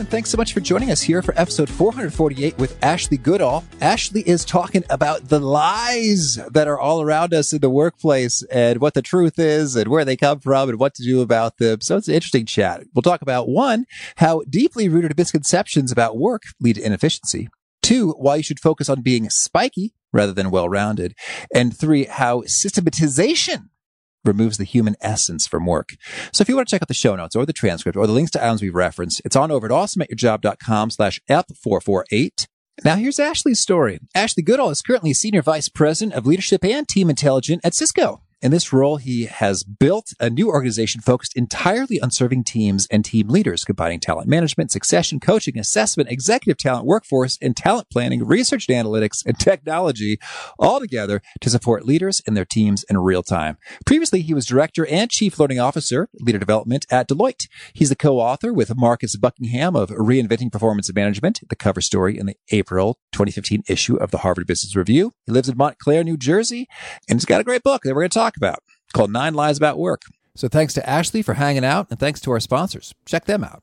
And thanks so much for joining us here for episode 448 with Ashley Goodall. Ashley is talking about the lies that are all around us in the workplace and what the truth is and where they come from and what to do about them. So it's an interesting chat. We'll talk about one, how deeply rooted misconceptions about work lead to inefficiency. Two, why you should focus on being spiky rather than well rounded. And three, how systematization removes the human essence from work. So if you want to check out the show notes or the transcript or the links to items we've referenced, it's on over at awesomeatyourjob.com slash F448. Now here's Ashley's story. Ashley Goodall is currently Senior Vice President of Leadership and Team Intelligence at Cisco. In this role, he has built a new organization focused entirely on serving teams and team leaders, combining talent management, succession, coaching, assessment, executive talent, workforce, and talent planning, research and analytics, and technology all together to support leaders and their teams in real time. Previously, he was director and chief learning officer, leader development at Deloitte. He's the co-author with Marcus Buckingham of Reinventing Performance Management, the cover story in the April 2015 issue of the Harvard Business Review. He lives in Montclair, New Jersey, and he's got a great book that we're going to talk about called Nine Lies About Work. So thanks to Ashley for hanging out, and thanks to our sponsors. Check them out.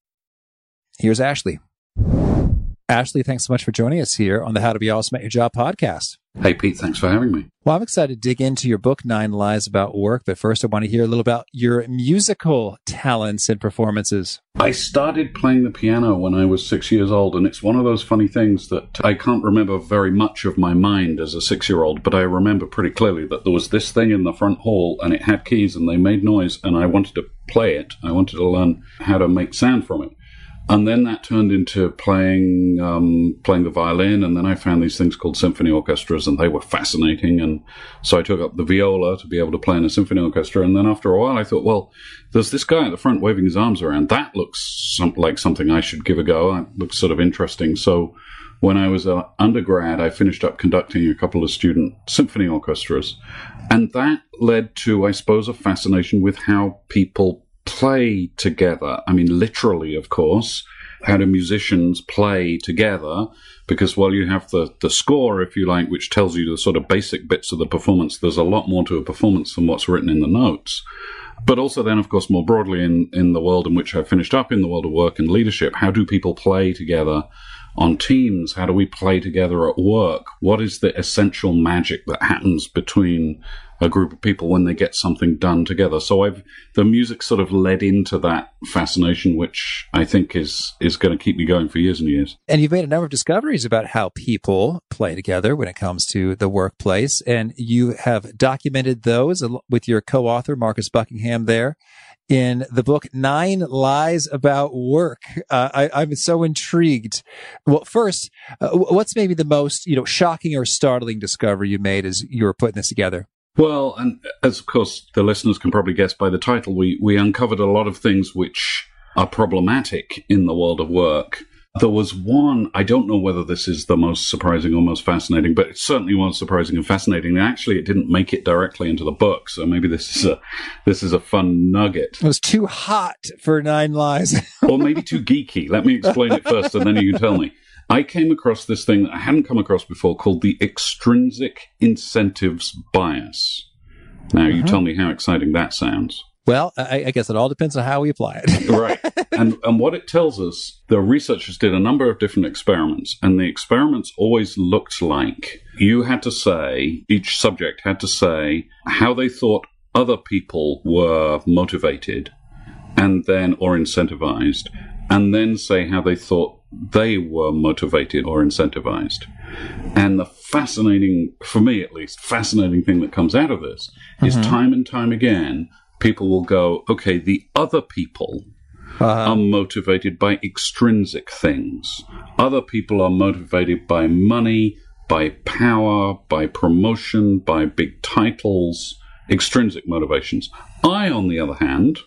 Here's Ashley. Ashley, thanks so much for joining us here on the How to Be Awesome at Your Job podcast. Hey, Pete, thanks for having me. Well, I'm excited to dig into your book, Nine Lies About Work. But first, I want to hear a little about your musical talents and performances. I started playing the piano when I was six years old, and it's one of those funny things that I can't remember very much of my mind as a six year old, but I remember pretty clearly that there was this thing in the front hall and it had keys and they made noise, and I wanted to play it. I wanted to learn how to make sound from it and then that turned into playing um, playing the violin, and then I found these things called symphony orchestras, and they were fascinating. And so I took up the viola to be able to play in a symphony orchestra. And then after a while, I thought, well, there's this guy at the front waving his arms around. That looks some, like something I should give a go. It looks sort of interesting. So when I was an undergrad, I finished up conducting a couple of student symphony orchestras, and that led to, I suppose, a fascination with how people play together. I mean, literally, of course. How do musicians play together? Because while you have the, the score, if you like, which tells you the sort of basic bits of the performance, there's a lot more to a performance than what's written in the notes. But also, then, of course, more broadly in, in the world in which I've finished up in the world of work and leadership, how do people play together on teams? How do we play together at work? What is the essential magic that happens between a group of people when they get something done together. So I've the music sort of led into that fascination, which I think is is going to keep me going for years and years. And you've made a number of discoveries about how people play together when it comes to the workplace, and you have documented those with your co-author Marcus Buckingham there in the book Nine Lies About Work. Uh, I, am so intrigued. Well, first, uh, what's maybe the most you know shocking or startling discovery you made as you were putting this together? Well, and as of course the listeners can probably guess by the title, we, we uncovered a lot of things which are problematic in the world of work. There was one, I don't know whether this is the most surprising or most fascinating, but it certainly was surprising and fascinating. And Actually, it didn't make it directly into the book, so maybe this is a this is a fun nugget. It was too hot for nine lies. or maybe too geeky. Let me explain it first and then you can tell me. I came across this thing that I hadn't come across before called the extrinsic incentives bias. Now, uh-huh. you tell me how exciting that sounds. Well, I, I guess it all depends on how we apply it. right. And and what it tells us, the researchers did a number of different experiments, and the experiments always looked like you had to say each subject had to say how they thought other people were motivated and then or incentivized and then say how they thought they were motivated or incentivized. And the fascinating, for me at least, fascinating thing that comes out of this mm-hmm. is time and time again, people will go, okay, the other people uh-huh. are motivated by extrinsic things. Other people are motivated by money, by power, by promotion, by big titles, extrinsic motivations. I, on the other hand,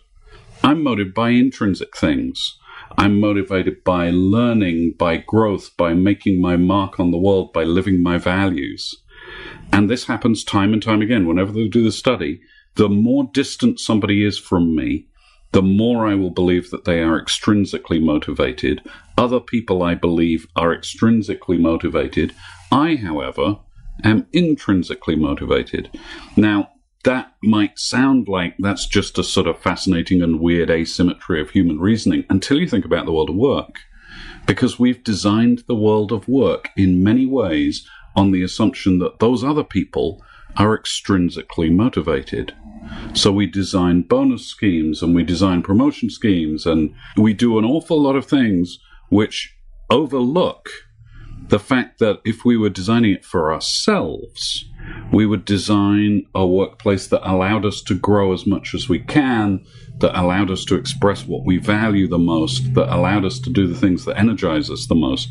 I'm motivated by intrinsic things. I'm motivated by learning, by growth, by making my mark on the world, by living my values. And this happens time and time again. Whenever they do the study, the more distant somebody is from me, the more I will believe that they are extrinsically motivated. Other people, I believe, are extrinsically motivated. I, however, am intrinsically motivated. Now, that might sound like that's just a sort of fascinating and weird asymmetry of human reasoning until you think about the world of work. Because we've designed the world of work in many ways on the assumption that those other people are extrinsically motivated. So we design bonus schemes and we design promotion schemes and we do an awful lot of things which overlook the fact that if we were designing it for ourselves, we would design a workplace that allowed us to grow as much as we can, that allowed us to express what we value the most, that allowed us to do the things that energize us the most.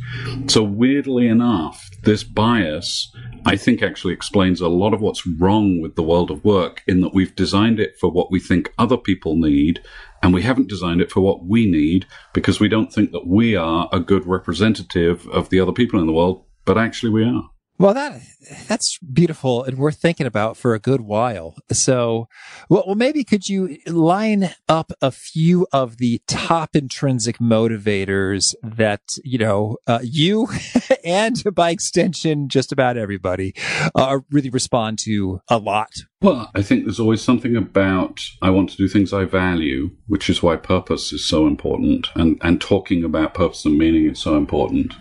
So, weirdly enough, this bias, I think, actually explains a lot of what's wrong with the world of work in that we've designed it for what we think other people need, and we haven't designed it for what we need because we don't think that we are a good representative of the other people in the world, but actually we are. Well, that that's beautiful and worth thinking about for a good while. So, well, well, maybe could you line up a few of the top intrinsic motivators that you know uh, you and by extension just about everybody uh, really respond to a lot. Well, I think there's always something about I want to do things I value, which is why purpose is so important, and and talking about purpose and meaning is so important.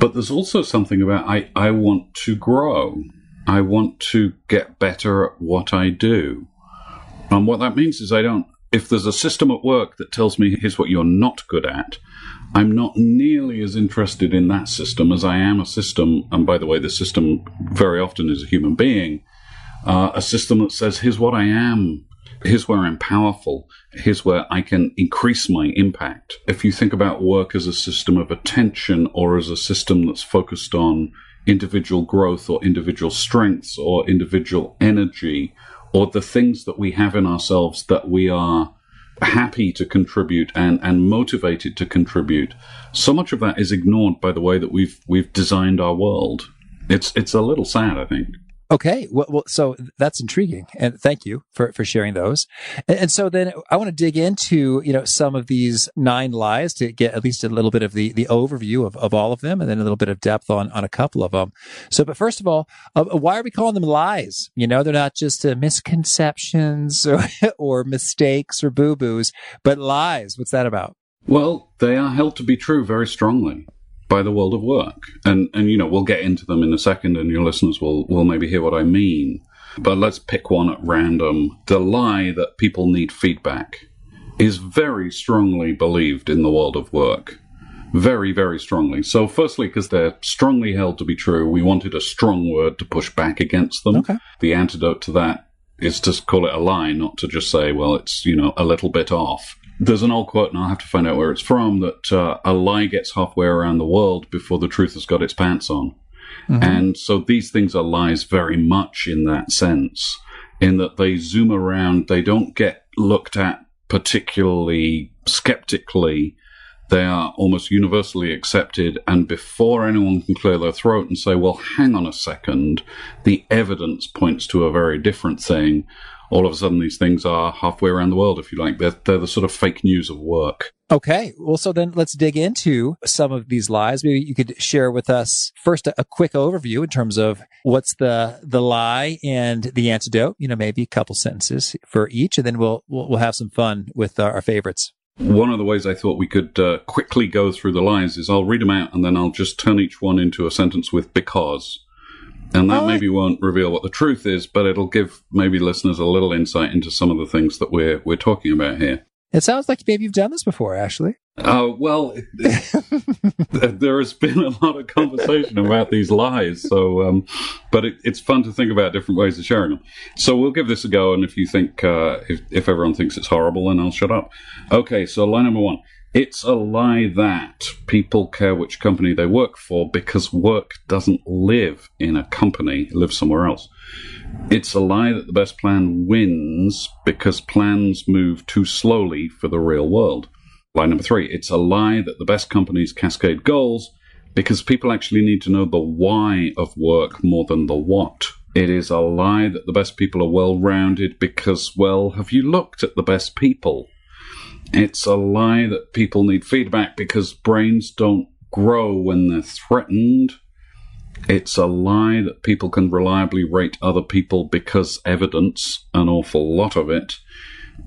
But there's also something about I, I want to grow. I want to get better at what I do. And what that means is I don't, if there's a system at work that tells me here's what you're not good at, I'm not nearly as interested in that system as I am a system, and by the way, the system very often is a human being, uh, a system that says here's what I am here's where I'm powerful. Here's where I can increase my impact. If you think about work as a system of attention or as a system that's focused on individual growth or individual strengths or individual energy or the things that we have in ourselves that we are happy to contribute and, and motivated to contribute, so much of that is ignored by the way that we've we've designed our world. It's it's a little sad, I think. Okay. Well, well, so that's intriguing. And thank you for, for sharing those. And, and, so then I want to dig into, you know, some of these nine lies to get at least a little bit of the, the overview of, of all of them and then a little bit of depth on, on a couple of them. So, but first of all, uh, why are we calling them lies? You know, they're not just uh, misconceptions or, or mistakes or boo boos, but lies. What's that about? Well, they are held to be true very strongly by the world of work. And and you know, we'll get into them in a second and your listeners will will maybe hear what I mean. But let's pick one at random. The lie that people need feedback is very strongly believed in the world of work. Very, very strongly. So, firstly, because they're strongly held to be true, we wanted a strong word to push back against them. Okay. The antidote to that is to call it a lie, not to just say, well, it's, you know, a little bit off. There's an old quote, and I'll have to find out where it's from, that uh, a lie gets halfway around the world before the truth has got its pants on. Mm-hmm. And so these things are lies very much in that sense, in that they zoom around, they don't get looked at particularly skeptically. They are almost universally accepted, and before anyone can clear their throat and say, well, hang on a second, the evidence points to a very different thing, all of a sudden these things are halfway around the world, if you like. They're, they're the sort of fake news of work. Okay. Well, so then let's dig into some of these lies. Maybe you could share with us first a, a, quick overview in terms of what's the, the lie and the antidote, you know, maybe a couple sentences for each, and then we'll, we'll, we'll have some fun with our, our favorites. One of the ways I thought we could uh, quickly go through the lies is I'll read them out and then I'll just turn each one into a sentence with because. And that maybe won't reveal what the truth is, but it'll give maybe listeners a little insight into some of the things that we're we're talking about here. It sounds like maybe you've done this before, Ashley. Uh, well, it, it, there has been a lot of conversation about these lies. So, um, but it, it's fun to think about different ways of sharing them. So we'll give this a go. And if you think, uh, if, if everyone thinks it's horrible, then I'll shut up. Okay. So line number one. It's a lie that people care which company they work for because work doesn't live in a company, it lives somewhere else. It's a lie that the best plan wins because plans move too slowly for the real world. Lie number three, it's a lie that the best companies cascade goals because people actually need to know the why of work more than the what. It is a lie that the best people are well rounded because, well, have you looked at the best people? It's a lie that people need feedback because brains don't grow when they're threatened. It's a lie that people can reliably rate other people because evidence, an awful lot of it.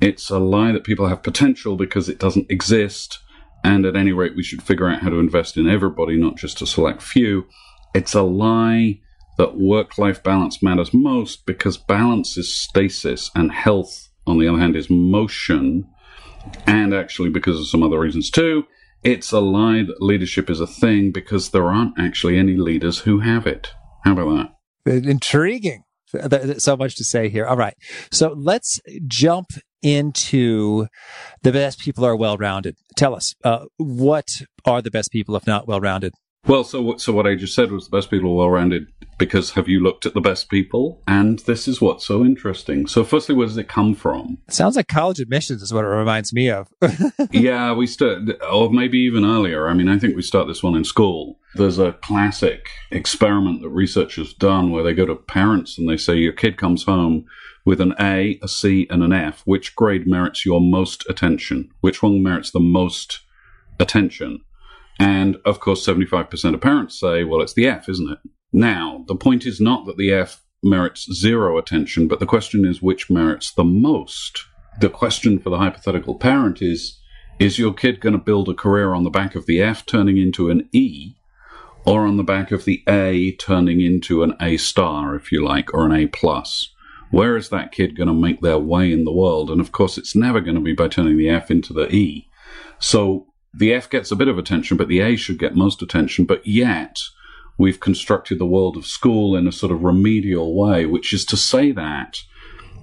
It's a lie that people have potential because it doesn't exist. And at any rate, we should figure out how to invest in everybody, not just a select few. It's a lie that work life balance matters most because balance is stasis and health, on the other hand, is motion. And actually, because of some other reasons too, it's a lie that leadership is a thing because there aren't actually any leaders who have it. How about that? Intriguing. So much to say here. All right. So let's jump into the best people are well rounded. Tell us, uh, what are the best people if not well rounded? Well, so so what I just said was the best people are well rounded because have you looked at the best people? And this is what's so interesting. So, firstly, where does it come from? It sounds like college admissions is what it reminds me of. yeah, we start, or maybe even earlier. I mean, I think we start this one in school. There's a classic experiment that researchers done where they go to parents and they say, Your kid comes home with an A, a C, and an F. Which grade merits your most attention? Which one merits the most attention? And of course, 75% of parents say, well, it's the F, isn't it? Now, the point is not that the F merits zero attention, but the question is which merits the most. The question for the hypothetical parent is is your kid going to build a career on the back of the F turning into an E, or on the back of the A turning into an A star, if you like, or an A plus? Where is that kid going to make their way in the world? And of course, it's never going to be by turning the F into the E. So the F gets a bit of attention, but the A should get most attention. But yet, we've constructed the world of school in a sort of remedial way, which is to say that,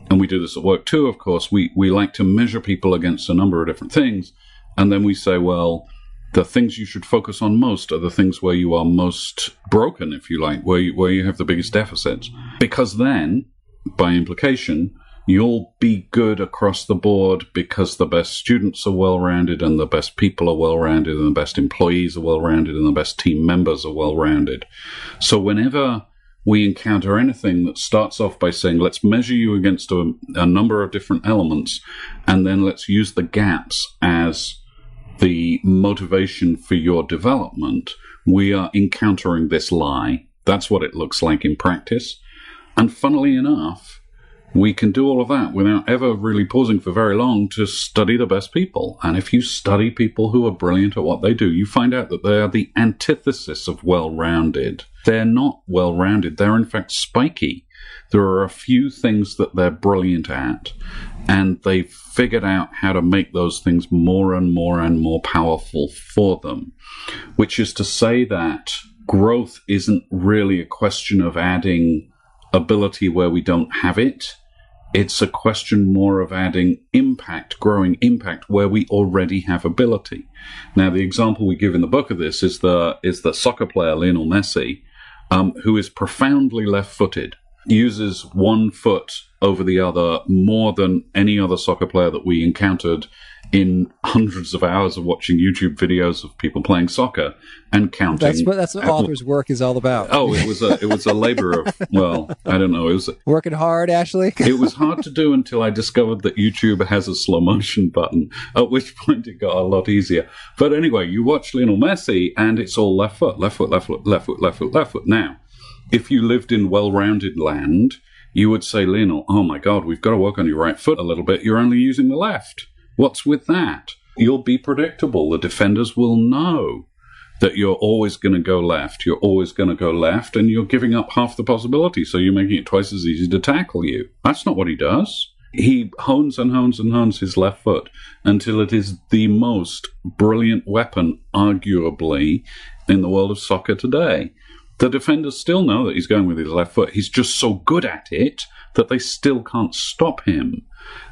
and we do this at work too, of course, we, we like to measure people against a number of different things. And then we say, well, the things you should focus on most are the things where you are most broken, if you like, where you, where you have the biggest deficits. Because then, by implication, you'll be good across the board because the best students are well rounded and the best people are well rounded and the best employees are well rounded and the best team members are well rounded. So whenever we encounter anything that starts off by saying, let's measure you against a, a number of different elements and then let's use the gaps as the motivation for your development, we are encountering this lie. That's what it looks like in practice. And funnily enough, we can do all of that without ever really pausing for very long to study the best people. And if you study people who are brilliant at what they do, you find out that they are the antithesis of well rounded. They're not well rounded, they're in fact spiky. There are a few things that they're brilliant at, and they've figured out how to make those things more and more and more powerful for them. Which is to say that growth isn't really a question of adding ability where we don't have it it's a question more of adding impact, growing impact where we already have ability. Now, the example we give in the book of this is the is the soccer player Lionel Messi, um, who is profoundly left-footed, uses one foot over the other more than any other soccer player that we encountered in hundreds of hours of watching YouTube videos of people playing soccer and counting. That's what that's what author's work is all about. Oh, it was a it was a labor of well, I don't know. It was working hard, Ashley. it was hard to do until I discovered that YouTube has a slow motion button. At which point it got a lot easier. But anyway, you watch Lionel Messi, and it's all left foot, left foot, left foot, left foot, left foot, left foot. Now, if you lived in well-rounded land, you would say, Lionel, oh my God, we've got to work on your right foot a little bit. You're only using the left. What's with that? You'll be predictable. The defenders will know that you're always going to go left. You're always going to go left, and you're giving up half the possibility. So you're making it twice as easy to tackle you. That's not what he does. He hones and hones and hones his left foot until it is the most brilliant weapon, arguably, in the world of soccer today. The defenders still know that he's going with his left foot. He's just so good at it that they still can't stop him.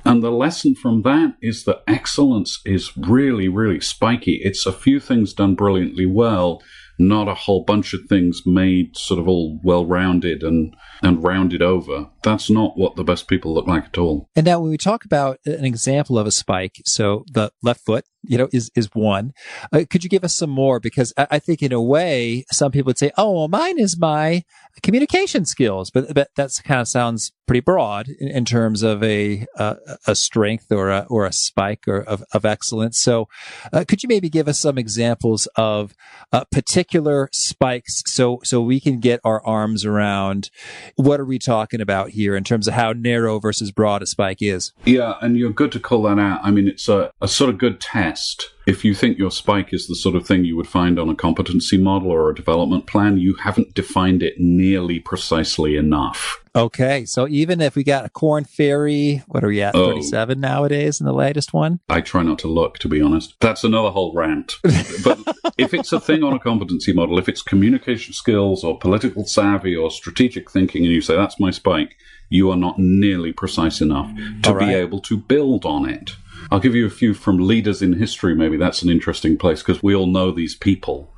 And the lesson from that is that excellence is really, really spiky. It's a few things done brilliantly well, not a whole bunch of things made sort of all well rounded and, and rounded over. That's not what the best people look like at all. And now when we talk about an example of a spike, so the left foot, you know, is, is one. Uh, could you give us some more? Because I, I, think in a way, some people would say, oh, well, mine is my communication skills, but, but that kind of sounds pretty broad in, in terms of a, uh, a strength or a, or a spike or of, of excellence. So, uh, could you maybe give us some examples of uh, particular spikes so, so we can get our arms around what are we talking about here in terms of how narrow versus broad a spike is? Yeah. And you're good to call that out. I mean, it's a, a sort of good test test. If you think your spike is the sort of thing you would find on a competency model or a development plan, you haven't defined it nearly precisely enough. Okay, so even if we got a corn fairy, what are we at, 37 nowadays in the latest one? I try not to look, to be honest. That's another whole rant. but if it's a thing on a competency model, if it's communication skills or political savvy or strategic thinking, and you say, that's my spike, you are not nearly precise enough to right. be able to build on it. I'll give you a few from leaders in history. Maybe that's an interesting place because we all know these people.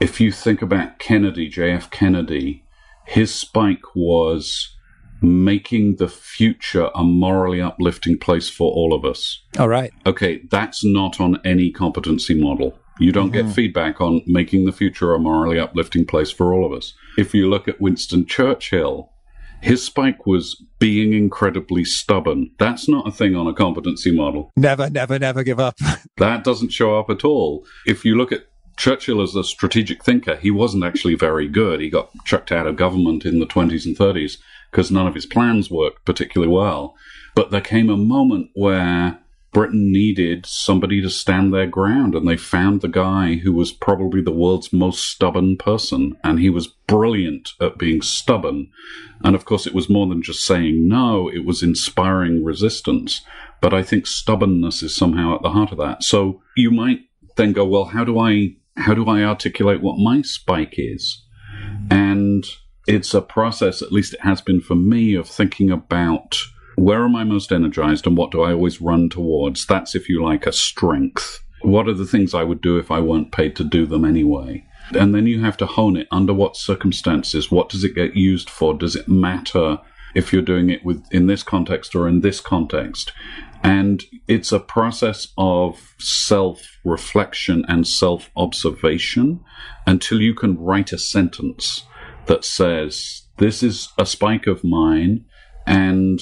If you think about Kennedy, JF Kennedy, his spike was making the future a morally uplifting place for all of us. All right. Okay, that's not on any competency model. You don't mm-hmm. get feedback on making the future a morally uplifting place for all of us. If you look at Winston Churchill, his spike was being incredibly stubborn. That's not a thing on a competency model. Never, never, never give up. that doesn't show up at all. If you look at Churchill as a strategic thinker, he wasn't actually very good. He got chucked out of government in the 20s and 30s because none of his plans worked particularly well. But there came a moment where Britain needed somebody to stand their ground, and they found the guy who was probably the world's most stubborn person, and he was brilliant at being stubborn. And of course, it was more than just saying no, it was inspiring resistance. But I think stubbornness is somehow at the heart of that. So you might then go, well, how do I how do I articulate what my spike is? And it's a process, at least it has been for me, of thinking about where am I most energized and what do I always run towards? That's, if you like, a strength. What are the things I would do if I weren't paid to do them anyway? And then you have to hone it under what circumstances? What does it get used for? Does it matter if you're doing it with in this context or in this context? And it's a process of self reflection and self observation until you can write a sentence that says, This is a spike of mine, and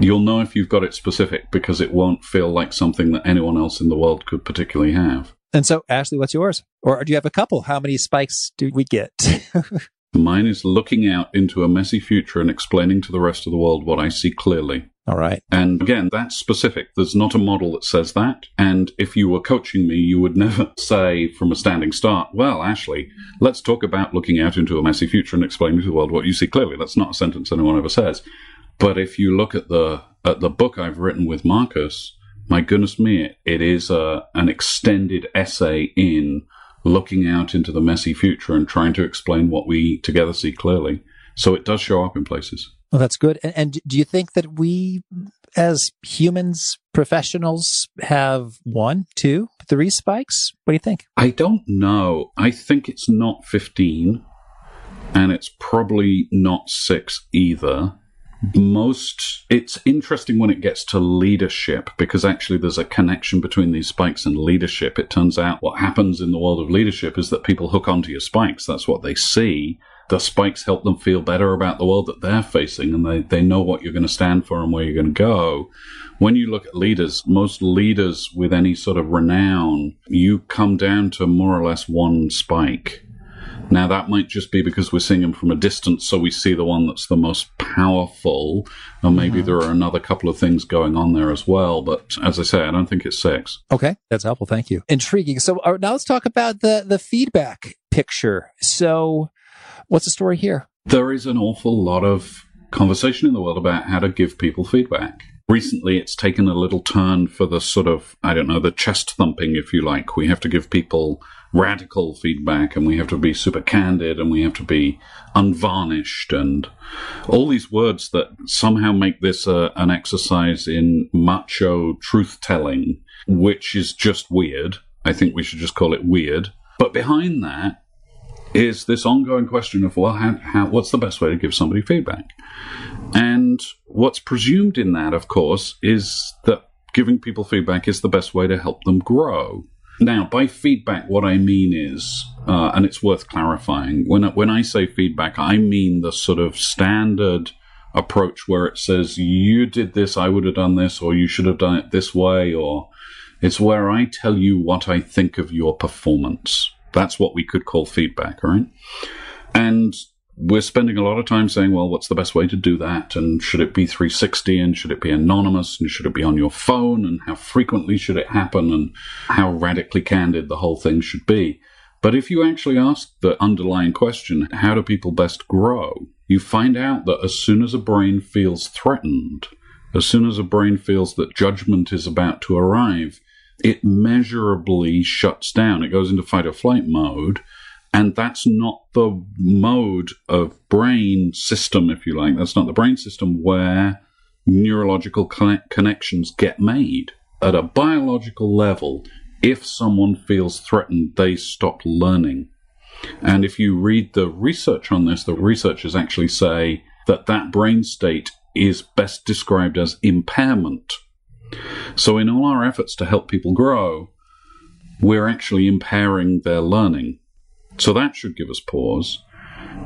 You'll know if you've got it specific because it won't feel like something that anyone else in the world could particularly have. And so, Ashley, what's yours? Or do you have a couple? How many spikes do we get? Mine is looking out into a messy future and explaining to the rest of the world what I see clearly. All right. And again, that's specific. There's not a model that says that. And if you were coaching me, you would never say from a standing start, well, Ashley, let's talk about looking out into a messy future and explaining to the world what you see clearly. That's not a sentence anyone ever says. But if you look at the at the book I've written with Marcus, my goodness me, it is a, an extended essay in looking out into the messy future and trying to explain what we together see clearly. So it does show up in places. Well, that's good. And, and do you think that we, as humans, professionals, have one, two, three spikes? What do you think? I don't know. I think it's not 15, and it's probably not six either. Most it's interesting when it gets to leadership because actually there's a connection between these spikes and leadership. It turns out what happens in the world of leadership is that people hook onto your spikes. That's what they see. The spikes help them feel better about the world that they're facing and they, they know what you're going to stand for and where you're going to go. When you look at leaders most leaders with any sort of renown you come down to more or less one spike now, that might just be because we're seeing them from a distance, so we see the one that's the most powerful, and maybe mm-hmm. there are another couple of things going on there as well. But as I say, I don't think it's six. Okay, that's helpful. Thank you. Intriguing. So uh, now let's talk about the the feedback picture. So, what's the story here? There is an awful lot of conversation in the world about how to give people feedback. Recently, it's taken a little turn for the sort of, I don't know, the chest thumping, if you like. We have to give people radical feedback and we have to be super candid and we have to be unvarnished and all these words that somehow make this an exercise in macho truth telling, which is just weird. I think we should just call it weird. But behind that is this ongoing question of, well, how, how, what's the best way to give somebody feedback? And what's presumed in that, of course, is that giving people feedback is the best way to help them grow. Now, by feedback, what I mean is, uh, and it's worth clarifying, when, when I say feedback, I mean the sort of standard approach where it says, you did this, I would have done this, or you should have done it this way, or it's where I tell you what I think of your performance. That's what we could call feedback, right? And we're spending a lot of time saying, well, what's the best way to do that? And should it be 360? And should it be anonymous? And should it be on your phone? And how frequently should it happen? And how radically candid the whole thing should be. But if you actually ask the underlying question, how do people best grow? You find out that as soon as a brain feels threatened, as soon as a brain feels that judgment is about to arrive, it measurably shuts down. It goes into fight or flight mode and that's not the mode of brain system, if you like. That's not the brain system where neurological connections get made. At a biological level, if someone feels threatened, they stop learning. And if you read the research on this, the researchers actually say that that brain state is best described as impairment. So, in all our efforts to help people grow, we're actually impairing their learning. So that should give us pause.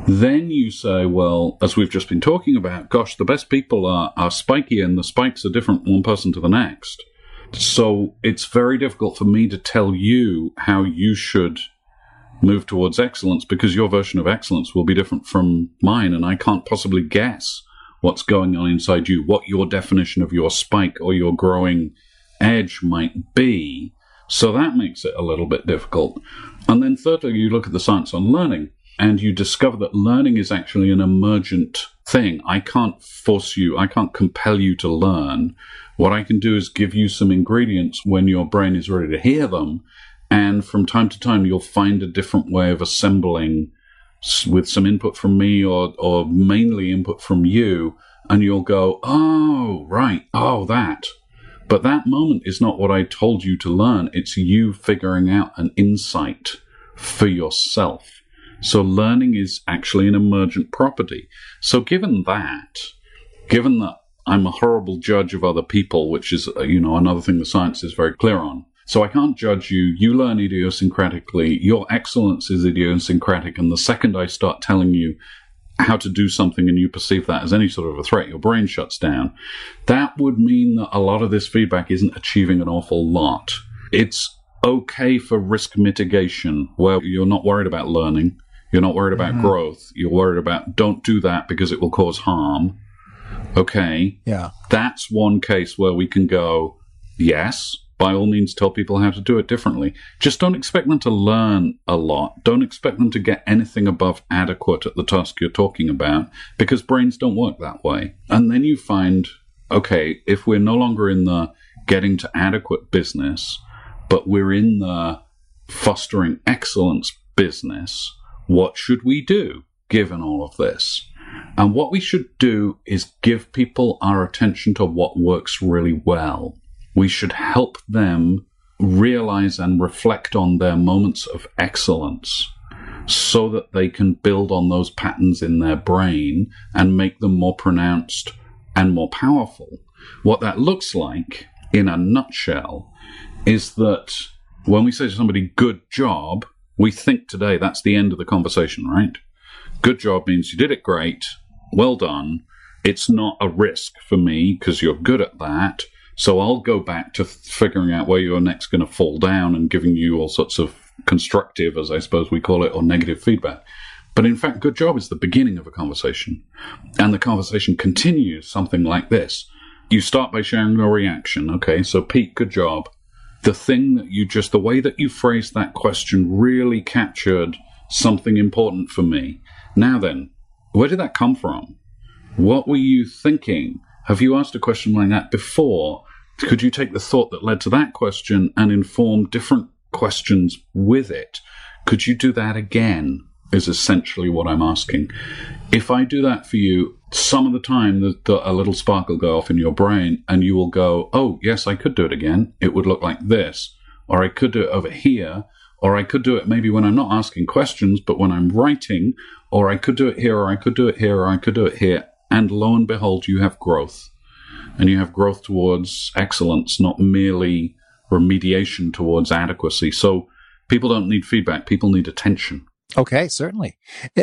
Then you say, well, as we've just been talking about, gosh, the best people are, are spiky and the spikes are different from one person to the next. So it's very difficult for me to tell you how you should move towards excellence because your version of excellence will be different from mine and I can't possibly guess what's going on inside you, what your definition of your spike or your growing edge might be. So that makes it a little bit difficult. And then thirdly, you look at the science on learning and you discover that learning is actually an emergent thing. I can't force you, I can't compel you to learn. What I can do is give you some ingredients when your brain is ready to hear them. And from time to time, you'll find a different way of assembling with some input from me or, or mainly input from you. And you'll go, oh, right. Oh, that. But that moment is not what I told you to learn. It's you figuring out an insight for yourself. So learning is actually an emergent property. So given that, given that I'm a horrible judge of other people, which is, uh, you know, another thing the science is very clear on. So I can't judge you. You learn idiosyncratically. Your excellence is idiosyncratic. And the second I start telling you how to do something and you perceive that as any sort of a threat, your brain shuts down. That would mean that a lot of this feedback isn't achieving an awful lot. It's okay for risk mitigation where you're not worried about learning. You're not worried about mm-hmm. growth. You're worried about don't do that because it will cause harm. Okay. Yeah. That's one case where we can go, yes, by all means tell people how to do it differently. Just don't expect them to learn a lot. Don't expect them to get anything above adequate at the task you're talking about because brains don't work that way. And then you find, okay, if we're no longer in the getting to adequate business, but we're in the fostering excellence business, what should we do given all of this? And what we should do is give people our attention to what works really well we should help them realize and reflect on their moments of excellence so that they can build on those patterns in their brain and make them more pronounced and more powerful. What that looks like, in a nutshell, is that when we say to somebody, good job, we think today that's the end of the conversation, right? Good job means you did it great, well done. It's not a risk for me because you're good at that. So I'll go back to figuring out where you're next going to fall down and giving you all sorts of constructive, as I suppose we call it, or negative feedback. But in fact, good job is the beginning of a conversation. And the conversation continues something like this. You start by sharing your reaction. Okay, so Pete, good job. The thing that you just, the way that you phrased that question really captured something important for me. Now then, where did that come from? What were you thinking? Have you asked a question like that before? Could you take the thought that led to that question and inform different questions with it? Could you do that again? Is essentially what I'm asking. If I do that for you, some of the time the, the, a little spark will go off in your brain and you will go, oh, yes, I could do it again. It would look like this. Or I could do it over here. Or I could do it maybe when I'm not asking questions, but when I'm writing. Or I could do it here, or I could do it here, or I could do it here. And lo and behold, you have growth. And you have growth towards excellence, not merely remediation towards adequacy. So people don't need feedback. People need attention. Okay, certainly.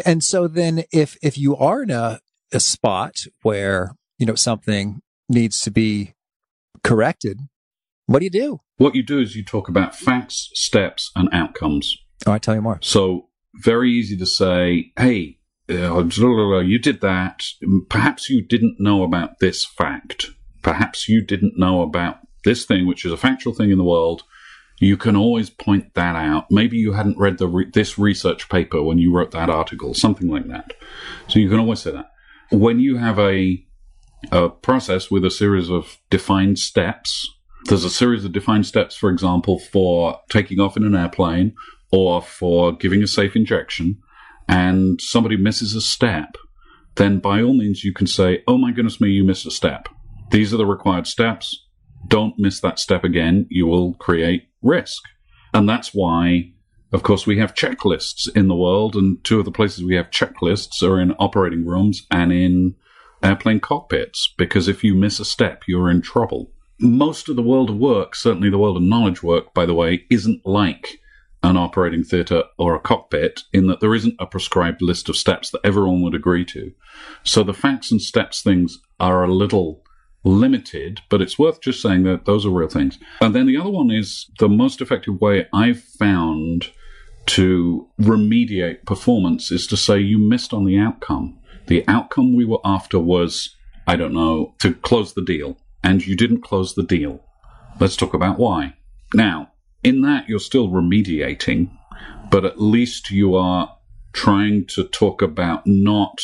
And so then if, if you are in a, a spot where, you know, something needs to be corrected, what do you do? What you do is you talk about facts, steps, and outcomes. All right, tell you more. So very easy to say, hey, uh, you did that. Perhaps you didn't know about this fact. Perhaps you didn't know about this thing, which is a factual thing in the world, you can always point that out. Maybe you hadn't read the re- this research paper when you wrote that article, something like that. So you can always say that. When you have a, a process with a series of defined steps, there's a series of defined steps, for example, for taking off in an airplane or for giving a safe injection, and somebody misses a step, then by all means you can say, Oh my goodness me, you missed a step. These are the required steps don't miss that step again. You will create risk. And that's why, of course, we have checklists in the world. And two of the places we have checklists are in operating rooms and in airplane cockpits, because if you miss a step, you're in trouble. Most of the world of work, certainly the world of knowledge work, by the way, isn't like an operating theatre or a cockpit in that there isn't a prescribed list of steps that everyone would agree to. So the facts and steps things are a little limited, but it's worth just saying that those are real things. And then the other one is the most effective way I've found to remediate performance is to say you missed on the outcome. The outcome we were after was, I don't know, to close the deal, and you didn't close the deal. Let's talk about why. Now, in that, you're still remediating, but at least you are trying to talk about not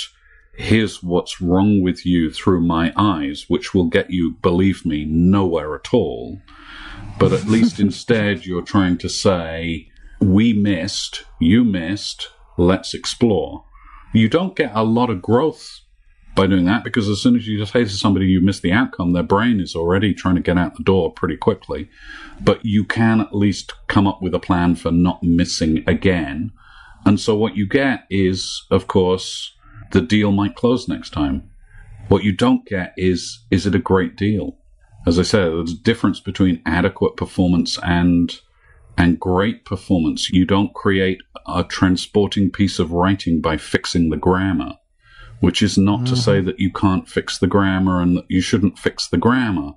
here's what's wrong with you through my eyes, which will get you, believe me, nowhere at all. But at least instead, you're trying to say, we missed, you missed, let's explore. You don't get a lot of growth by doing that because as soon as you just say to somebody you missed the outcome, their brain is already trying to get out the door pretty quickly. But you can at least come up with a plan for not missing again. And so what you get is, of course, the deal might close next time. What you don't get is, is it a great deal? As I said, there's a difference between adequate performance and, and great performance. You don't create a transporting piece of writing by fixing the grammar, which is not mm-hmm. to say mm-hmm. that you can't fix the grammar and that you shouldn't fix the grammar,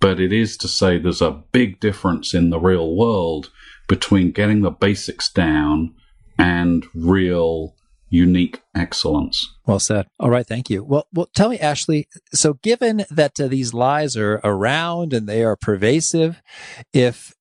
but it is to say there's a big difference in the real world between getting the basics down and real unique excellence. Well said. All right, thank you. Well, well, tell me, Ashley. So, given that uh, these lies are around and they are pervasive, if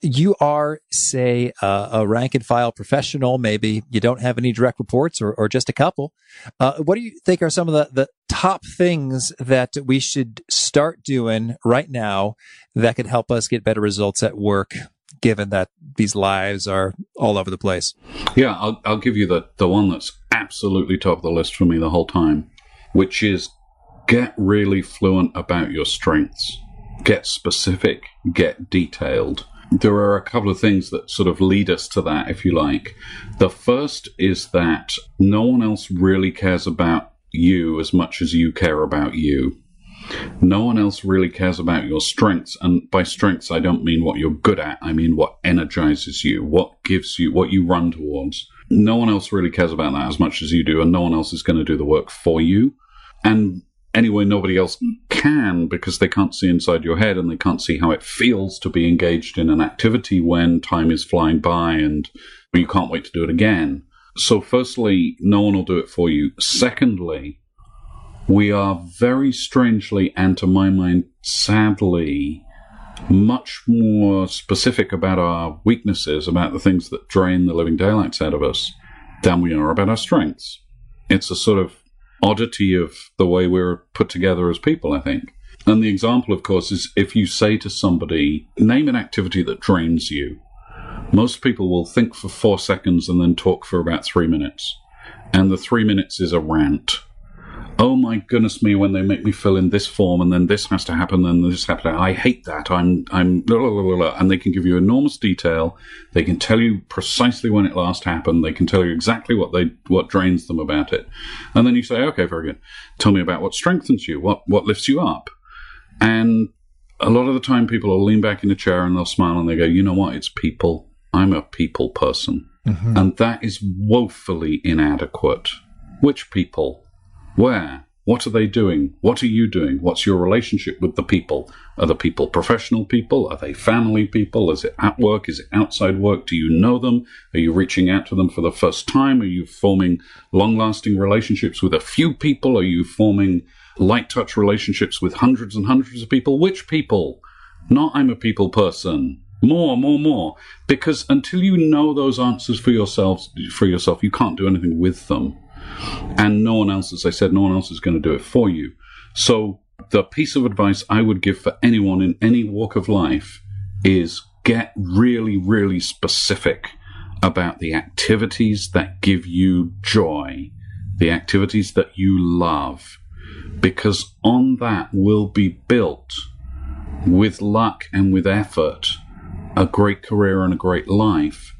you are, say, uh, a rank and file professional, maybe you don't have any direct reports or, or just a couple. Uh, what do you think are some of the, the top things that we should start doing right now that could help us get better results at work given that these lives are all over the place. Yeah, I'll, I'll give you the, the one that's absolutely top of the list for me the whole time, which is get really fluent about your strengths. Get specific, get detailed. there are a couple of things that sort of lead us to that, if you like. The first is that no one else really cares about you as much as you care about you. No one else really cares about your strengths. And by strengths, I don't mean what you're good at. I mean what energizes you, what gives you, what you run towards. No one else really cares about that as much as you do, and no one else is going to do the work for you. And anyway, nobody else can because they can't see inside your head and they can't see how it feels to be engaged in an activity when time is flying by and you can't wait to do it again. So, firstly, no one will do it for you. Secondly, we are very strangely, and to my mind, sadly, much more specific about our weaknesses, about the things that drain the living daylights out of us, than we are about our strengths. It's a sort of oddity of the way we're put together as people, I think. And the example, of course, is if you say to somebody, name an activity that drains you, most people will think for four seconds and then talk for about three minutes. And the three minutes is a rant oh my goodness me, when they make me fill in this form and then this has to happen and this has to happen. I hate that. I'm, I'm, blah, blah, blah, blah. and they can give you enormous detail. They can tell you precisely when it last happened. They can tell you exactly what they, what drains them about it. And then you say, okay, very good. Tell me about what strengthens you, what, what lifts you up. And a lot of the time people will lean back in a chair and they'll smile and they go, you know what? It's people. I'm a people person. Mm-hmm. And that is woefully inadequate. Which people? Where? What are they doing? What are you doing? What's your relationship with the people? Are the people professional people? Are they family people? Is it at work? Is it outside work? Do you know them? Are you reaching out to them for the first time? Are you forming long lasting relationships with a few people? Are you forming light touch relationships with hundreds and hundreds of people? Which people? Not I'm a people person. More, more, more. Because until you know those answers for yourselves, for yourself, you can't do anything with them and no one else, as I said, no one else is going to do it for you. So the piece of advice I would give for anyone in any walk of life is get really, really specific about the activities that give you joy, the activities that you love, because on that will be built with luck and with effort a great career and a great life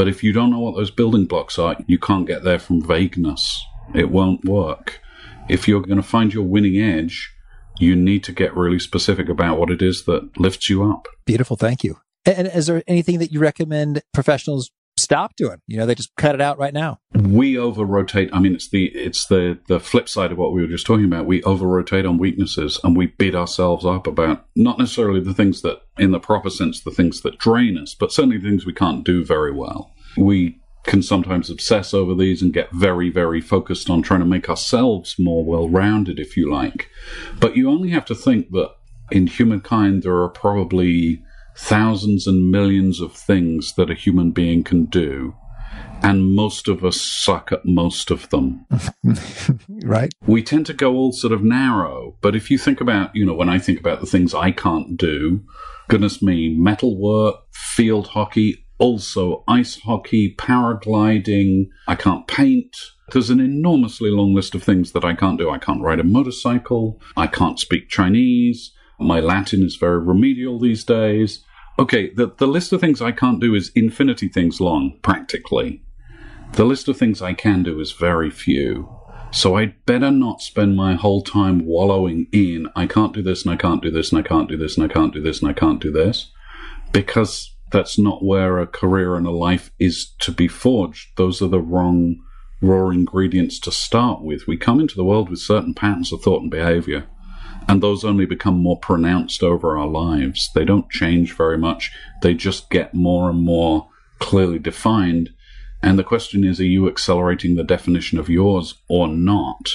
but if you don't know what those building blocks are, you can't get there from vagueness. It won't work. If you're going to find your winning edge, you need to get really specific about what it is that lifts you up. Beautiful. Thank you. And is there anything that you recommend professionals stop doing? You know, they just cut it out right now. We over rotate. I mean, it's the it's the the flip side of what we were just talking about. We over rotate on weaknesses, and we beat ourselves up about not necessarily the things that, in the proper sense, the things that drain us, but certainly the things we can't do very well. We can sometimes obsess over these and get very, very focused on trying to make ourselves more well rounded, if you like. But you only have to think that in humankind there are probably thousands and millions of things that a human being can do. And most of us suck at most of them. right. We tend to go all sort of narrow. But if you think about, you know, when I think about the things I can't do, goodness me, metalwork, field hockey, also ice hockey, paragliding, I can't paint. There's an enormously long list of things that I can't do. I can't ride a motorcycle. I can't speak Chinese. My Latin is very remedial these days. Okay, the, the list of things I can't do is infinity things long, practically. The list of things I can do is very few. So I'd better not spend my whole time wallowing in, I can't do this and I can't do this and I can't do this and I can't do this and I can't do this. Because that's not where a career and a life is to be forged. Those are the wrong raw ingredients to start with. We come into the world with certain patterns of thought and behavior and those only become more pronounced over our lives. They don't change very much, they just get more and more clearly defined. And the question is, are you accelerating the definition of yours or not?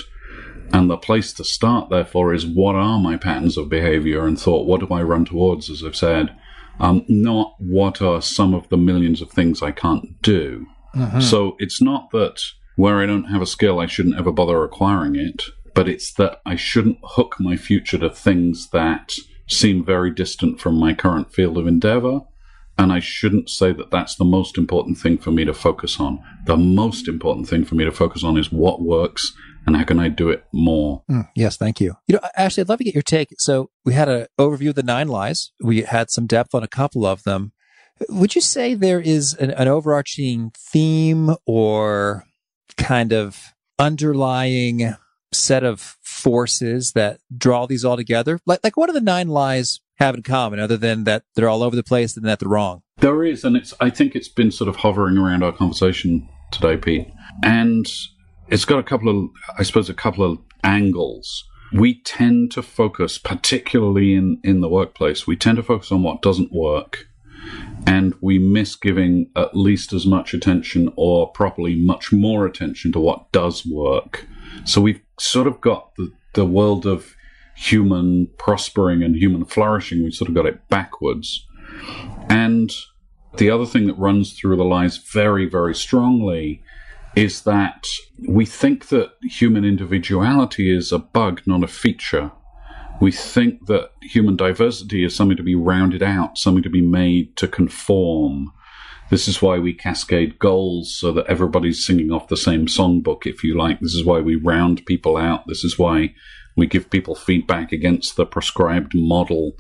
And the place to start, therefore, is what are my patterns of behavior and thought? What do I run towards, as I've said? Um, not what are some of the millions of things I can't do. Mm-hmm. So it's not that where I don't have a skill, I shouldn't ever bother acquiring it but it's that I shouldn't hook my future to things that seem very distant from my current field of endeavor. And I shouldn't say that that's the most important thing for me to focus on. The most important thing for me to focus on is what works and how can I do it more? Mm, yes, thank you. You know, Ashley, I'd love to get your take. So we had an overview of the nine lies. We had some depth on a couple of them. Would you say there is an, an overarching theme or kind of underlying set of forces that draw these all together? Like, like what do the nine lies have in common other than that they're all over the place and that they're wrong? There is, and it's. I think it's been sort of hovering around our conversation today, Pete, and it's got a couple of, I suppose, a couple of angles. We tend to focus, particularly in in the workplace, we tend to focus on what doesn't work, and we miss giving at least as much attention, or properly much more attention, to what does work. So we've sort of got the the world of human prospering and human flourishing. We've sort of got it backwards and the other thing that runs through the lies very, very strongly is that we think that human individuality is a bug, not a feature. We think that human diversity is something to be rounded out, something to be made to conform. This is why we cascade goals so that everybody's singing off the same songbook, if you like. This is why we round people out. This is why we give people feedback against the prescribed model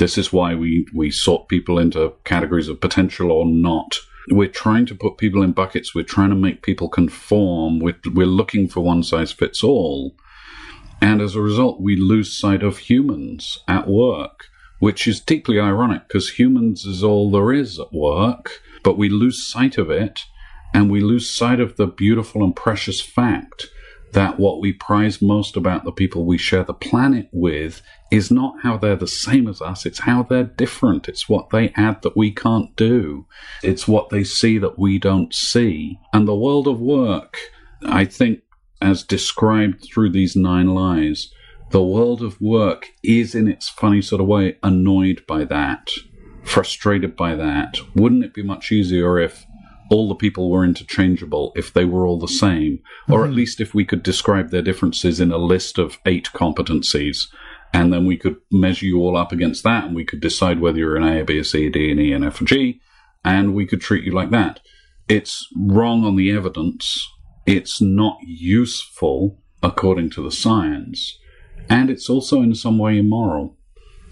this is why we, we sort people into categories of potential or not. We're trying to put people in buckets. We're trying to make people conform. We're, we're looking for one size fits all. And as a result, we lose sight of humans at work, which is deeply ironic because humans is all there is at work, but we lose sight of it and we lose sight of the beautiful and precious fact that what we prize most about the people we share the planet with is not how they're the same as us, it's how they're different. It's what they add that we can't do. It's what they see that we don't see. And the world of work, I think, as described through these nine lies, the world of work is in its funny sort of way annoyed by that, frustrated by that. Wouldn't it be much easier if all the people were interchangeable if they were all the same, or mm-hmm. at least if we could describe their differences in a list of eight competencies, and then we could measure you all up against that, and we could decide whether you're an A, B, C, D, and E, and F, and G, and we could treat you like that. It's wrong on the evidence. It's not useful according to the science, and it's also in some way immoral.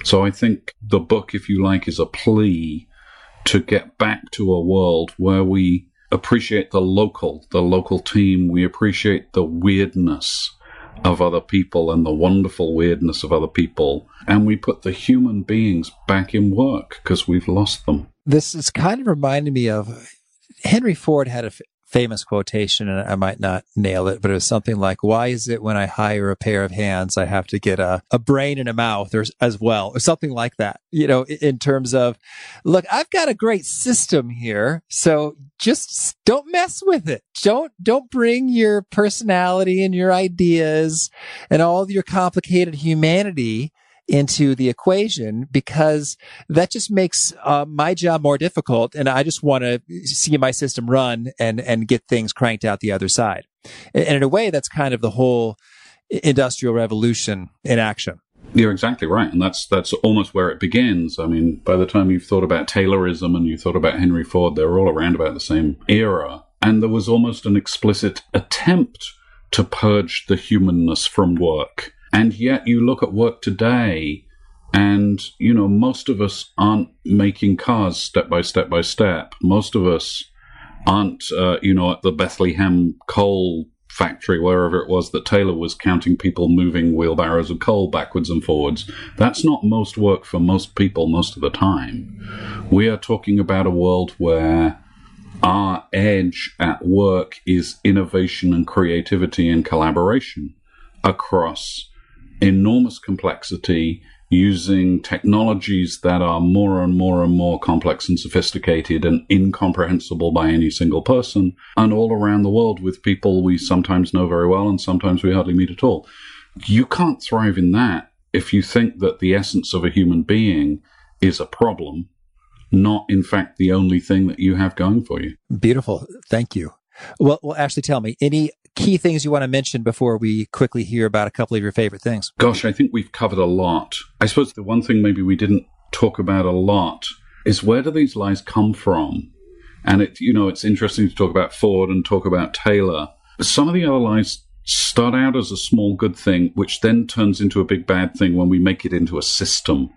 So I think the book, if you like, is a plea to get back to a world where we appreciate the local, the local team. We appreciate the weirdness of other people and the wonderful weirdness of other people. And we put the human beings back in work because we've lost them. This is kind of reminding me of Henry Ford had a famous quotation, and I might not nail it, but it was something like, why is it when I hire a pair of hands, I have to get a, a brain and a mouth or, as well, or something like that, you know, in terms of, look, I've got a great system here. So just don't mess with it. Don't, don't bring your personality and your ideas and all your complicated humanity into the equation because that just makes uh, my job more difficult. And I just want to see my system run and, and get things cranked out the other side. And in a way, that's kind of the whole industrial revolution in action. You're exactly right, and that's that's almost where it begins. I mean, by the time you've thought about Taylorism and you thought about Henry Ford, they were all around about the same era, and there was almost an explicit attempt to purge the humanness from work. And yet you look at work today and, you know, most of us aren't making cars step by step by step. Most of us aren't, uh, you know, at the Bethlehem coal factory, wherever it was that Taylor was counting people moving wheelbarrows of coal backwards and forwards. That's not most work for most people most of the time. We are talking about a world where our edge at work is innovation and creativity and collaboration across enormous complexity using technologies that are more and more and more complex and sophisticated and incomprehensible by any single person, and all around the world with people we sometimes know very well and sometimes we hardly meet at all. You can't thrive in that if you think that the essence of a human being is a problem, not in fact the only thing that you have going for you. Beautiful. Thank you. Well, well, Ashley, tell me any key things you want to mention before we quickly hear about a couple of your favorite things? Gosh, I think we've covered a lot. I suppose the one thing maybe we didn't talk about a lot is where do these lies come from? And it, you know, it's interesting to talk about Ford and talk about Taylor. But Some of the other lies start out as a small good thing, which then turns into a big bad thing when we make it into a system.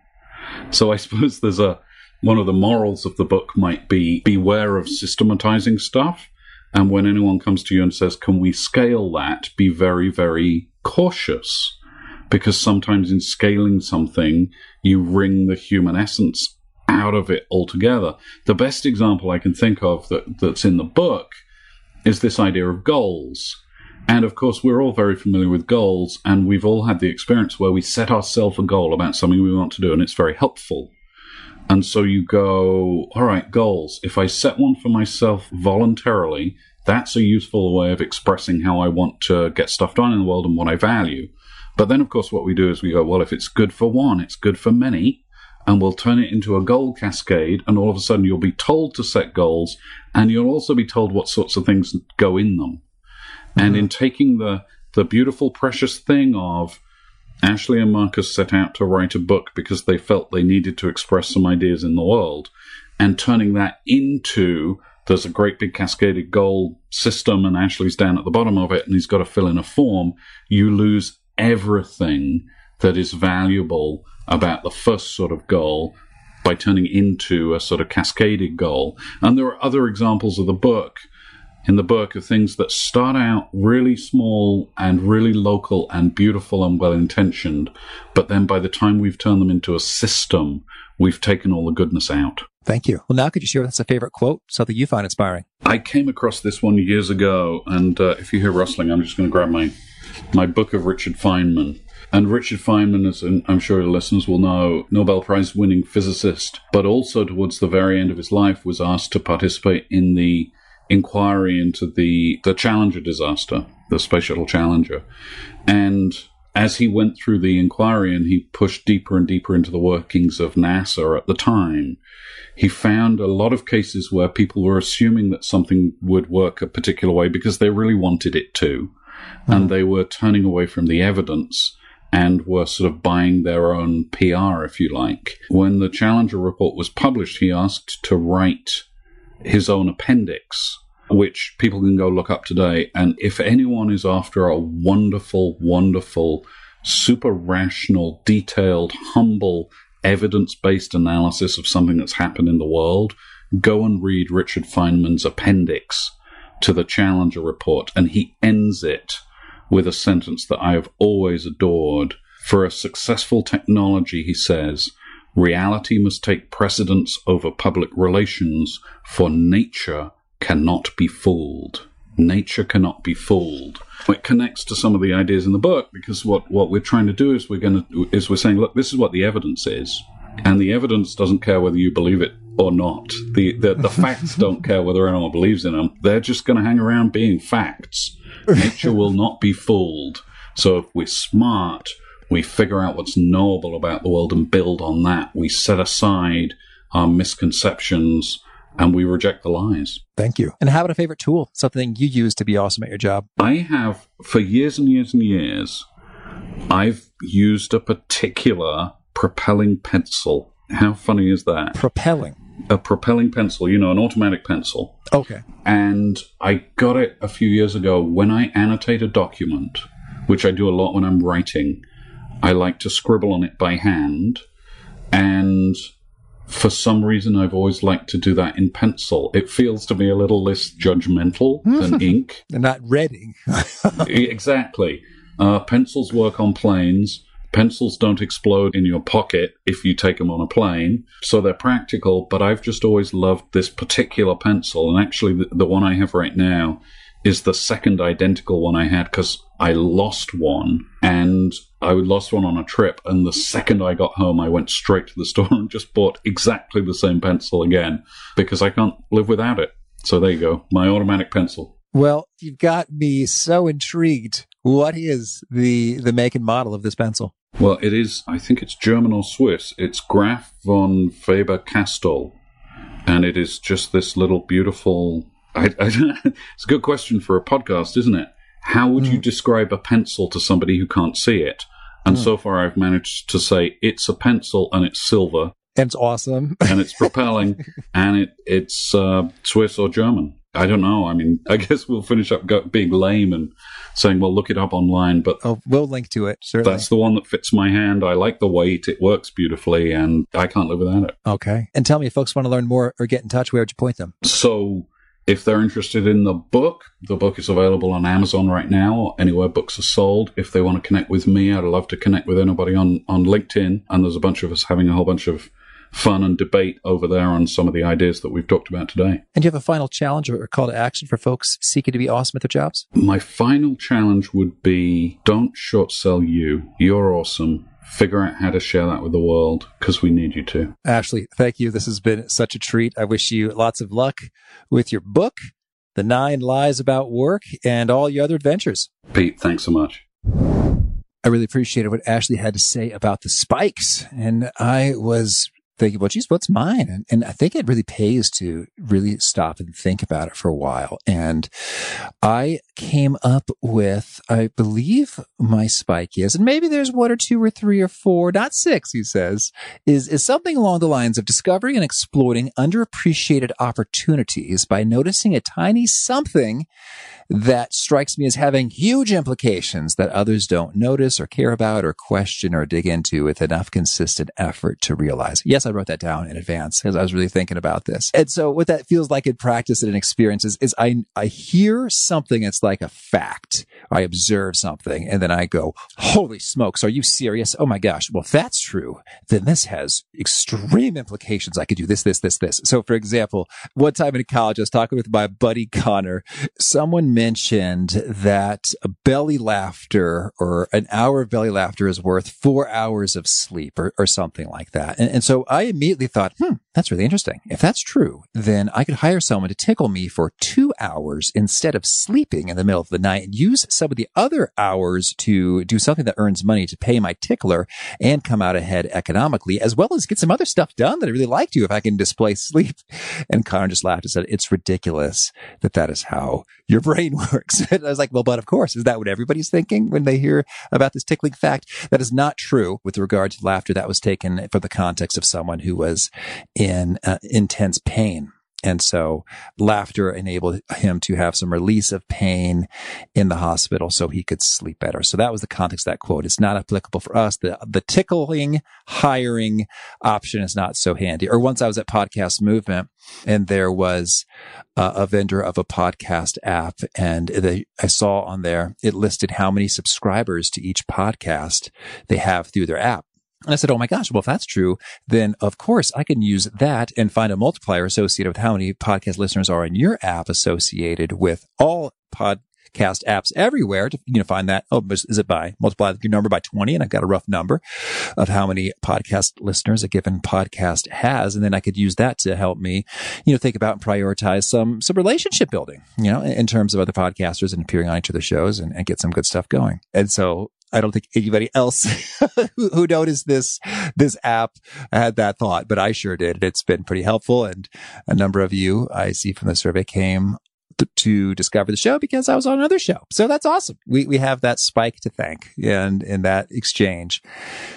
So I suppose there's a one of the morals of the book might be beware of systematizing stuff. And when anyone comes to you and says, can we scale that? Be very, very cautious. Because sometimes in scaling something, you wring the human essence out of it altogether. The best example I can think of that, that's in the book is this idea of goals. And of course, we're all very familiar with goals, and we've all had the experience where we set ourselves a goal about something we want to do, and it's very helpful. And so you go, all right, goals. If I set one for myself voluntarily, that's a useful way of expressing how I want to get stuff done in the world and what I value. But then, of course, what we do is we go, well, if it's good for one, it's good for many and we'll turn it into a goal cascade. And all of a sudden, you'll be told to set goals, and you'll also be told what sorts of things go in them. Mm-hmm. And in taking the the beautiful, precious thing of Ashley and Marcus set out to write a book because they felt they needed to express some ideas in the world, and turning that into there's a great big cascaded goal system, and Ashley's down at the bottom of it, and he's got to fill in a form. You lose everything that is valuable about the first sort of goal by turning into a sort of cascaded goal. And there are other examples of the book in the book of things that start out really small and really local and beautiful and well intentioned, but then by the time we've turned them into a system, we've taken all the goodness out. Thank you. Well, now could you share with us a favorite quote, something you find inspiring? I came across this one years ago, and uh, if you hear rustling, I'm just going to grab my my book of Richard Feynman. And Richard Feynman, as I'm sure your listeners will know, Nobel Prize winning physicist, but also towards the very end of his life was asked to participate in the inquiry into the, the Challenger disaster, the Space Shuttle Challenger. And as he went through the inquiry and he pushed deeper and deeper into the workings of NASA at the time, he found a lot of cases where people were assuming that something would work a particular way because they really wanted it to. Mm. And they were turning away from the evidence and were sort of buying their own PR, if you like. When the Challenger report was published, he asked to write his own appendix, which people can go look up today. And if anyone is after a wonderful, wonderful, super rational, detailed, humble, evidence based analysis of something that's happened in the world, go and read Richard Feynman's appendix to the Challenger report. And he ends it with a sentence that I have always adored. For a successful technology, he says, reality must take precedence over public relations, for nature cannot be fooled. Nature cannot be fooled. It connects to some of the ideas in the book because what, what we're trying to do is we're going to is we're saying, look, this is what the evidence is, and the evidence doesn't care whether you believe it or not. The the, the facts don't care whether anyone believes in them. They're just going to hang around being facts. Nature will not be fooled. So if we're smart, we figure out what's knowable about the world and build on that. We set aside our misconceptions and we reject the lies. Thank you. And how about a favorite tool? Something you use to be awesome at your job? I have, for years and years and years, I've used a particular propelling pencil. How funny is that? Propelling a propelling pencil, you know, an automatic pencil. Okay. And I got it a few years ago when I annotate a document, which I do a lot when I'm writing. I like to scribble on it by hand. And for some reason, I've always liked to do that in pencil. It feels to me a little less judgmental than ink. They're not reading. exactly. Uh, pencils work on planes. Pencils don't explode in your pocket if you take them on a plane, so they're practical, but I've just always loved this particular pencil. And actually, the, the one I have right now is the second identical one I had because I lost one and I lost one on a trip. And the second I got home, I went straight to the store and just bought exactly the same pencil again because I can't live without it. So there you go, my automatic pencil. Well, you've got me so intrigued. What is the the make and model of this pencil? Well, it is, I think it's German or Swiss. It's Graf von Faber Castell. And it is just this little beautiful. I, I, it's a good question for a podcast, isn't it? How would mm. you describe a pencil to somebody who can't see it? And mm. so far, I've managed to say it's a pencil and it's silver. And it's awesome. and it's propelling and it, it's uh, Swiss or German. I don't know. I mean, I guess we'll finish up being lame and saying, well, look it up online. But oh, we'll link to it. Certainly. That's the one that fits my hand. I like the weight. It works beautifully and I can't live without it. Okay. And tell me if folks want to learn more or get in touch, where would you point them? So if they're interested in the book, the book is available on Amazon right now or anywhere books are sold. If they want to connect with me, I'd love to connect with anybody on, on LinkedIn. And there's a bunch of us having a whole bunch of fun and debate over there on some of the ideas that we've talked about today. And do you have a final challenge or call to action for folks seeking to be awesome at their jobs? My final challenge would be don't short sell you. You're awesome figure out how to share that with the world because we need you to. Ashley, thank you. This has been such a treat. I wish you lots of luck with your book, The Nine Lies About Work, and all your other adventures. Pete, thanks so much. I really appreciated what Ashley had to say about the spikes. And I was thinking, well, geez, what's mine? And, and, I think it really pays to really stop and think about it for a while. And I came up with, I believe my spike is, and maybe there's one or two or three or four, not six, he says, is, is something along the lines of discovering and exploiting underappreciated opportunities by noticing a tiny something that strikes me as having huge implications that others don't notice or care about or question or dig into with enough consistent effort to realize. Yes, I wrote that down in advance because I was really thinking about this. And so what that feels like in practice and in experience is, I, I hear something that's like a fact. I observe something and then I go, holy smokes, are you serious? Oh my gosh. Well, if that's true, then this has extreme implications. I could do this, this, this, this. So for example, one time in college, I was talking with my buddy Connor. Someone mentioned that a belly laughter or an hour of belly laughter is worth four hours of sleep or, or something like that. And, and so I immediately thought, hmm, that's really interesting. If that's true, then I could hire someone to tickle me for two hours instead of sleeping in the middle of the night and use some of the other hours to do something that earns money to pay my tickler and come out ahead economically, as well as get some other stuff done that I really like to if I can displace sleep. And Connor just laughed and said, it's ridiculous that that is how your brain works. I was like, well, but of course, is that what everybody's thinking when they hear about this tickling fact? That is not true with regard to laughter. That was taken from the context of someone who was in uh, intense pain. And so laughter enabled him to have some release of pain in the hospital so he could sleep better. So that was the context of that quote. It's not applicable for us. The, the tickling hiring option is not so handy. Or once I was at Podcast Movement and there was uh, a vendor of a podcast app and they, I saw on there, it listed how many subscribers to each podcast they have through their app. And I said, Oh my gosh, well, if that's true, then of course I can use that and find a multiplier associated with how many podcast listeners are in your app associated with all pod podcast apps everywhere to you know find that. Oh is it by multiply your number by 20 and i've got a rough number of how many podcast listeners a given podcast has. And then i could use that to help me you know think about and prioritize some some relationship building you know in, in terms of other podcasters and appearing on each of the shows and, and get some good stuff going. And so I don't think anybody else who, who, noticed this this app had that thought, but I sure did. It's been pretty helpful, and a number of you I see from the survey came to discover the show because I was on another show. So that's awesome. We, we have that spike to thank and in that exchange.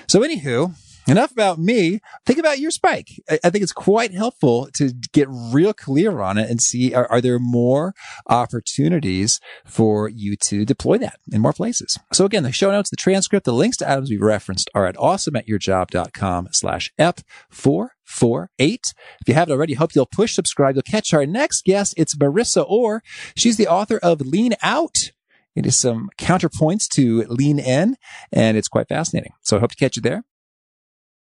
So anywho, enough about me. Think about your spike. I, I, think it's quite helpful to get real clear on it and see are, are, there more opportunities for you to deploy that in more places. So again, the show notes, the transcript, the links to items we referenced are at awesomeatyourjob.com slash ep4 four eight. If you haven't already, hope you'll push subscribe. You'll catch our next guest. It's Marissa Orr. She's the author of Lean Out. It is some counterpoints to lean in, and it's quite fascinating. So I hope to catch you there.